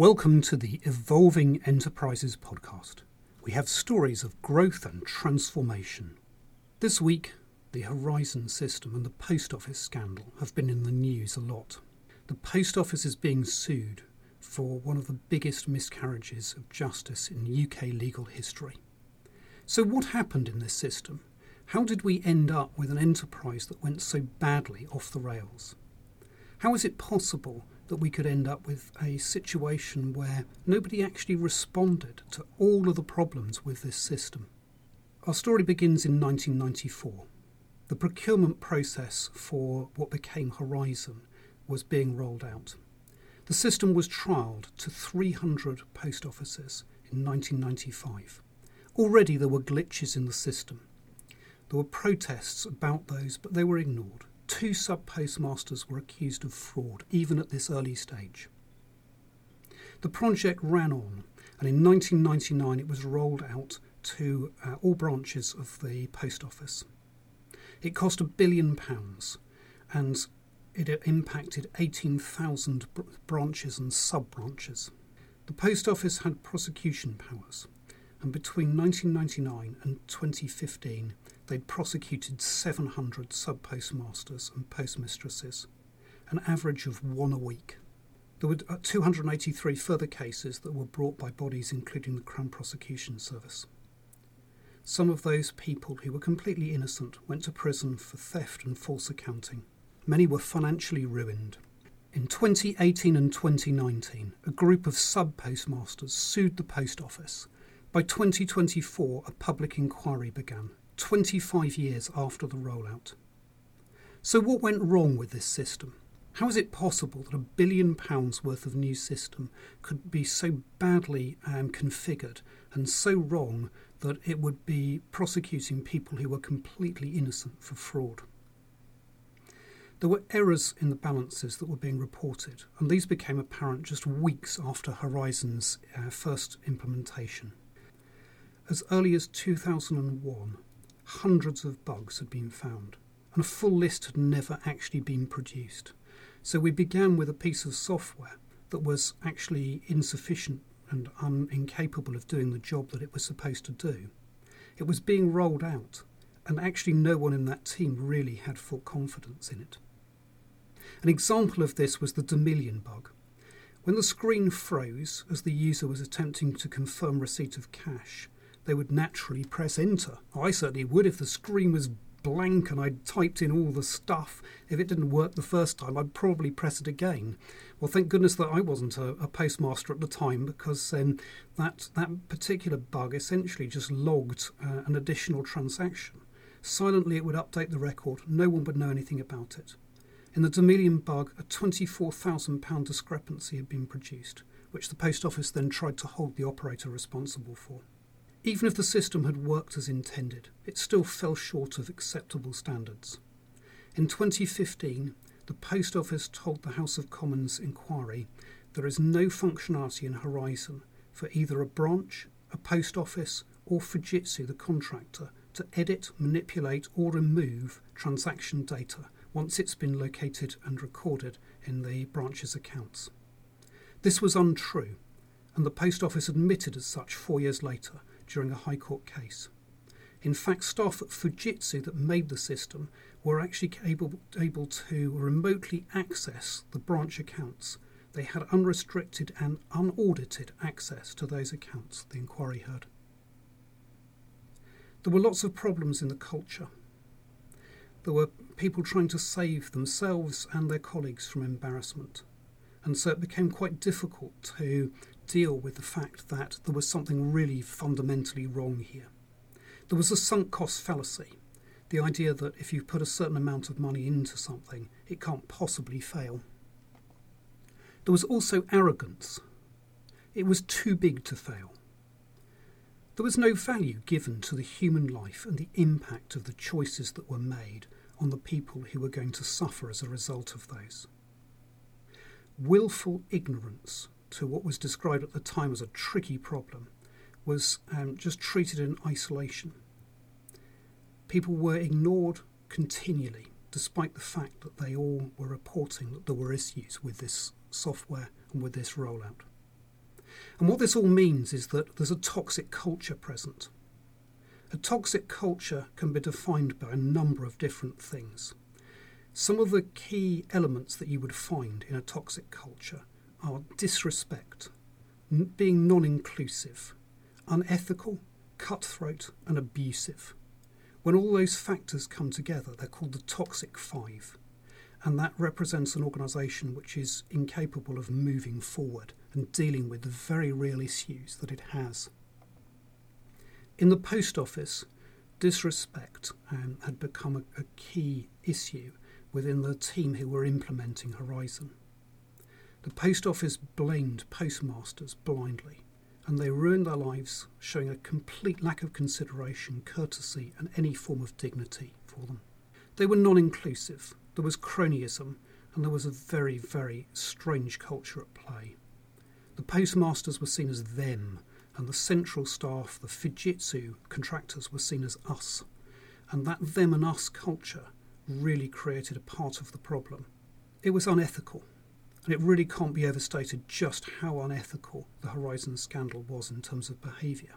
Welcome to the Evolving Enterprises podcast. We have stories of growth and transformation. This week, the Horizon system and the post office scandal have been in the news a lot. The post office is being sued for one of the biggest miscarriages of justice in UK legal history. So, what happened in this system? How did we end up with an enterprise that went so badly off the rails? How is it possible that we could end up with a situation where nobody actually responded to all of the problems with this system. Our story begins in 1994. The procurement process for what became Horizon was being rolled out. The system was trialled to 300 post offices in 1995. Already there were glitches in the system. There were protests about those, but they were ignored two sub postmasters were accused of fraud, even at this early stage. The project ran on, and in 1999 it was rolled out to uh, all branches of the post office. It cost a billion pounds, and it impacted 18,000 branches and sub branches. The post office had prosecution powers, and between 1999 and 2015, they'd prosecuted 700 sub postmasters and postmistresses, an average of one a week. There were uh, 283 further cases that were brought by bodies including the Crown Prosecution Service. Some of those people who were completely innocent went to prison for theft and false accounting. Many were financially ruined. In 2018 and 2019, a group of sub postmasters sued the post office. By 2024, a public inquiry began 25 years after the rollout. So, what went wrong with this system? How is it possible that a billion pounds worth of new system could be so badly um, configured and so wrong that it would be prosecuting people who were completely innocent for fraud? There were errors in the balances that were being reported, and these became apparent just weeks after Horizon's uh, first implementation. As early as 2001, hundreds of bugs had been found, and a full list had never actually been produced. So we began with a piece of software that was actually insufficient and un- incapable of doing the job that it was supposed to do. It was being rolled out, and actually no one in that team really had full confidence in it. An example of this was the Domilion bug. When the screen froze as the user was attempting to confirm receipt of cash, they would naturally press enter. I certainly would if the screen was blank and I'd typed in all the stuff. If it didn't work the first time, I'd probably press it again. Well, thank goodness that I wasn't a, a postmaster at the time because um, that, that particular bug essentially just logged uh, an additional transaction. Silently, it would update the record. No one would know anything about it. In the Domilion bug, a £24,000 discrepancy had been produced, which the post office then tried to hold the operator responsible for. Even if the system had worked as intended, it still fell short of acceptable standards. In 2015, the Post Office told the House of Commons inquiry there is no functionality in Horizon for either a branch, a post office, or Fujitsu, the contractor, to edit, manipulate, or remove transaction data once it's been located and recorded in the branch's accounts. This was untrue, and the Post Office admitted as such four years later during a High Court case. In fact, staff at Fujitsu that made the system were actually able, able to remotely access the branch accounts. They had unrestricted and unaudited access to those accounts, the inquiry heard. There were lots of problems in the culture. There were people trying to save themselves and their colleagues from embarrassment. And so it became quite difficult to deal with the fact that there was something really fundamentally wrong here. There was a sunk cost fallacy, the idea that if you put a certain amount of money into something, it can't possibly fail. There was also arrogance. It was too big to fail. There was no value given to the human life and the impact of the choices that were made on the people who were going to suffer as a result of those. Willful ignorance to what was described at the time as a tricky problem was um, just treated in isolation. People were ignored continually, despite the fact that they all were reporting that there were issues with this software and with this rollout. And what this all means is that there's a toxic culture present. A toxic culture can be defined by a number of different things. Some of the key elements that you would find in a toxic culture are disrespect, n- being non inclusive, unethical, cutthroat, and abusive. When all those factors come together, they're called the toxic five. And that represents an organisation which is incapable of moving forward and dealing with the very real issues that it has. In the post office, disrespect um, had become a, a key issue within the team who were implementing Horizon. The post office blamed postmasters blindly, and they ruined their lives, showing a complete lack of consideration, courtesy, and any form of dignity for them. They were non inclusive, there was cronyism, and there was a very, very strange culture at play. The postmasters were seen as them and the central staff, the Fujitsu contractors, were seen as us. And that them and us culture really created a part of the problem. It was unethical, and it really can't be overstated just how unethical the Horizon scandal was in terms of behaviour.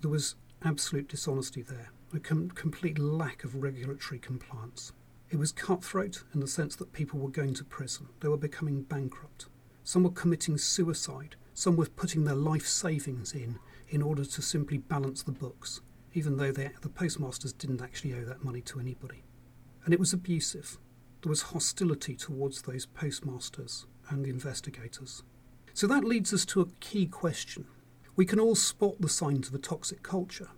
There was absolute dishonesty there, a com- complete lack of regulatory compliance. It was cutthroat in the sense that people were going to prison, they were becoming bankrupt. Some were committing suicide some were putting their life savings in in order to simply balance the books, even though they, the postmasters didn't actually owe that money to anybody. And it was abusive. There was hostility towards those postmasters and investigators. So that leads us to a key question. We can all spot the signs of a toxic culture,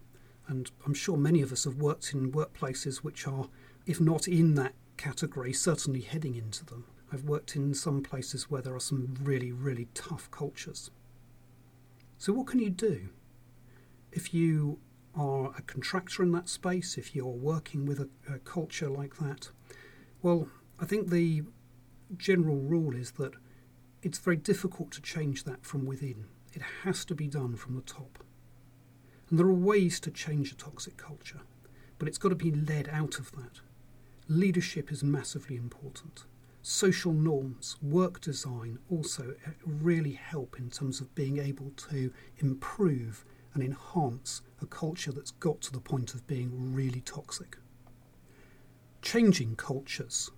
and I'm sure many of us have worked in workplaces which are, if not in that category, certainly heading into them. I've worked in some places where there are some really, really tough cultures. So, what can you do? If you are a contractor in that space, if you're working with a, a culture like that, well, I think the general rule is that it's very difficult to change that from within. It has to be done from the top. And there are ways to change a toxic culture, but it's got to be led out of that. Leadership is massively important social norms, work design also uh, really help in terms of being able to improve and enhance a culture that's got to the point of being really toxic. Changing cultures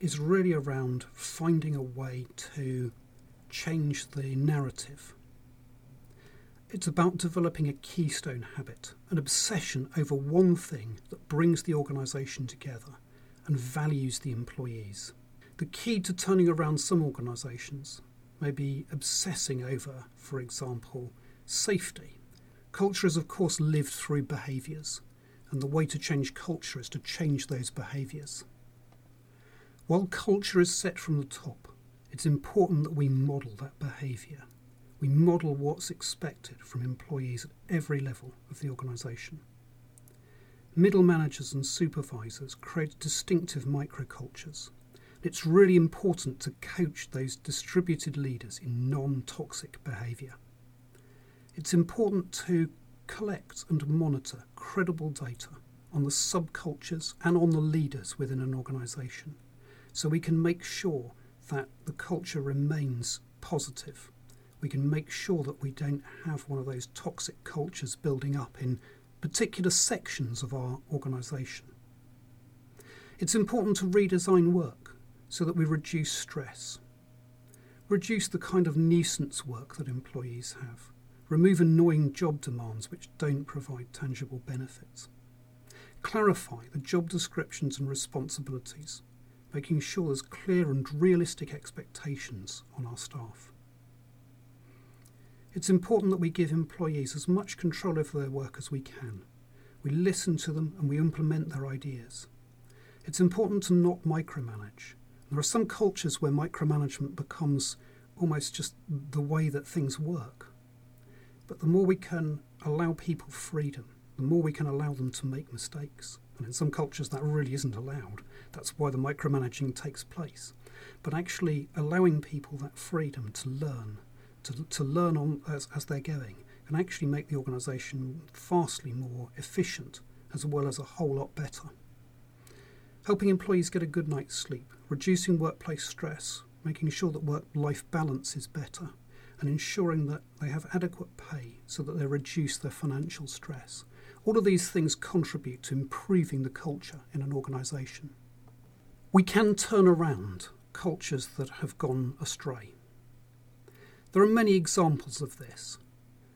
is really around finding a way to change the narrative. It's about developing a keystone habit, an obsession over one thing that brings the organisation together and values the employees. The key to turning around some organisations may be obsessing over, for example, safety. Culture is, of course, lived through behaviours, and the way to change culture is to change those behaviours. While culture is set from the top, it's important that we model that behaviour. We model what's expected from employees at every level of the organisation. Middle managers and supervisors create distinctive microcultures it's really important to coach those distributed leaders in non toxic behaviour. It's important to collect and monitor credible data on the subcultures and on the leaders within an organisation so we can make sure that the culture remains positive. We can make sure that we don't have one of those toxic cultures building up in particular sections of our organisation. It's important to redesign work so that we reduce stress, reduce the kind of nuisance work that employees have, remove annoying job demands which don't provide tangible benefits, clarify the job descriptions and responsibilities, making sure there's clear and realistic expectations on our staff. It's important that we give employees as much control over their work as we can. We listen to them and we implement their ideas. It's important to not micromanage there are some cultures where micromanagement becomes almost just the way that things work. But the more we can allow people freedom, the more we can allow them to make mistakes. And in some cultures, that really isn't allowed. That's why the micromanaging takes place. But actually, allowing people that freedom to learn, to, to learn on as, as they're going, can actually make the organisation vastly more efficient as well as a whole lot better. Helping employees get a good night's sleep reducing workplace stress, making sure that work life balance is better, and ensuring that they have adequate pay so that they reduce their financial stress. All of these things contribute to improving the culture in an organisation. We can turn around cultures that have gone astray. There are many examples of this.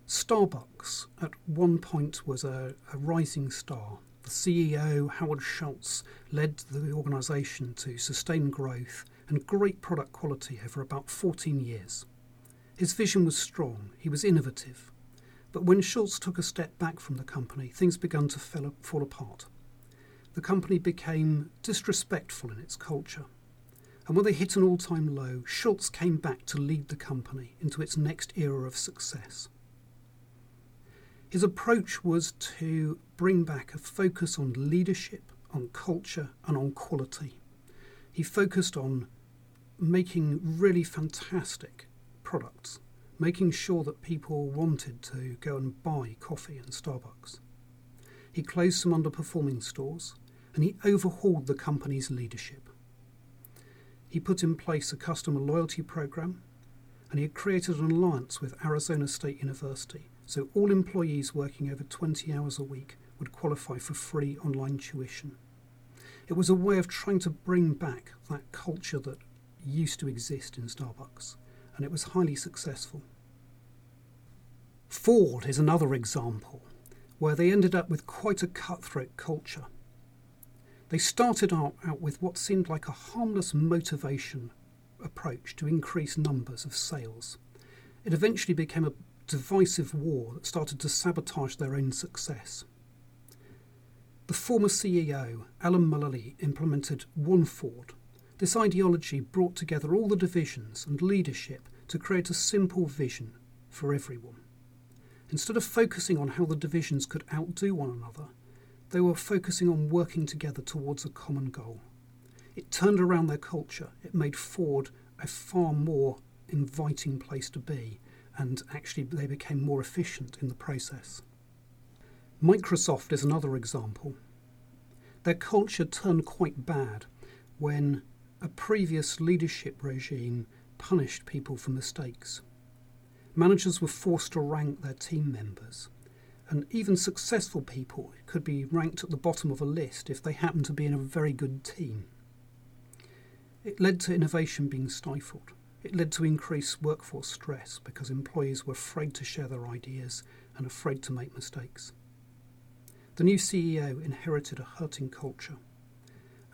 Starbucks at one point was a, a rising star. The CEO, Howard Schultz, led the organisation to sustain growth and great product quality over about 14 years. His vision was strong, he was innovative. But when Schultz took a step back from the company, things began to fall apart. The company became disrespectful in its culture. And when they hit an all time low, Schultz came back to lead the company into its next era of success. His approach was to bring back a focus on leadership, on culture, and on quality. He focused on making really fantastic products, making sure that people wanted to go and buy coffee in Starbucks. He closed some underperforming stores and he overhauled the company's leadership. He put in place a customer loyalty program and he had created an alliance with Arizona State University so all employees working over 20 hours a week would qualify for free online tuition. It was a way of trying to bring back that culture that used to exist in Starbucks and it was highly successful. Ford is another example where they ended up with quite a cutthroat culture. They started out, out with what seemed like a harmless motivation approach to increase numbers of sales. It eventually became a divisive war that started to sabotage their own success. The former CEO, Alan Mulally, implemented One Ford, this ideology brought together all the divisions and leadership to create a simple vision for everyone. Instead of focusing on how the divisions could outdo one another, they were focusing on working together towards a common goal. It turned around their culture, it made Ford a far more inviting place to be, and actually they became more efficient in the process. Microsoft is another example. Their culture turned quite bad when a previous leadership regime punished people for mistakes. Managers were forced to rank their team members, and even successful people could be ranked at the bottom of a list if they happened to be in a very good team. It led to innovation being stifled. It led to increased workforce stress because employees were afraid to share their ideas and afraid to make mistakes. The new CEO inherited a hurting culture,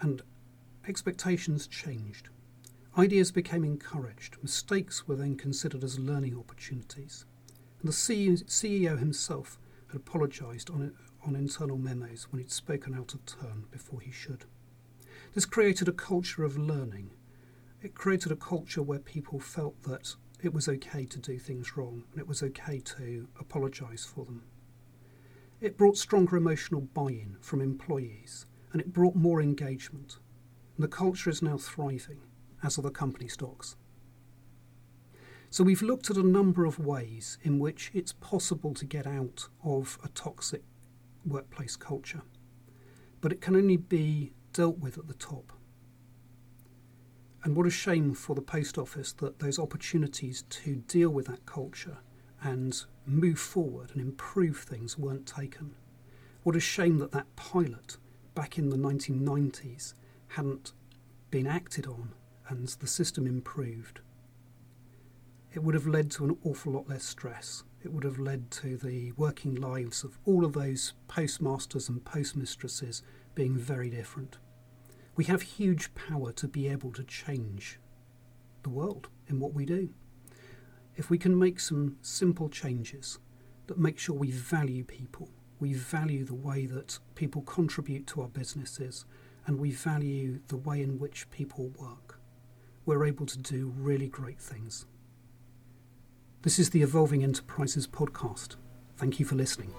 and expectations changed. Ideas became encouraged, mistakes were then considered as learning opportunities, and the CEO himself had apologised on, on internal memos when he'd spoken out of turn before he should. This created a culture of learning. It created a culture where people felt that it was okay to do things wrong and it was okay to apologise for them. It brought stronger emotional buy in from employees and it brought more engagement. And the culture is now thriving as are the company stocks. So we've looked at a number of ways in which it's possible to get out of a toxic workplace culture, but it can only be dealt with at the top. And what a shame for the post office that those opportunities to deal with that culture and move forward and improve things weren't taken. What a shame that that pilot back in the 1990s hadn't been acted on and the system improved, it would have led to an awful lot less stress. It would have led to the working lives of all of those postmasters and postmistresses being very different. We have huge power to be able to change the world in what we do. If we can make some simple changes that make sure we value people, we value the way that people contribute to our businesses, and we value the way in which people work, we're able to do really great things. This is the Evolving Enterprises podcast. Thank you for listening.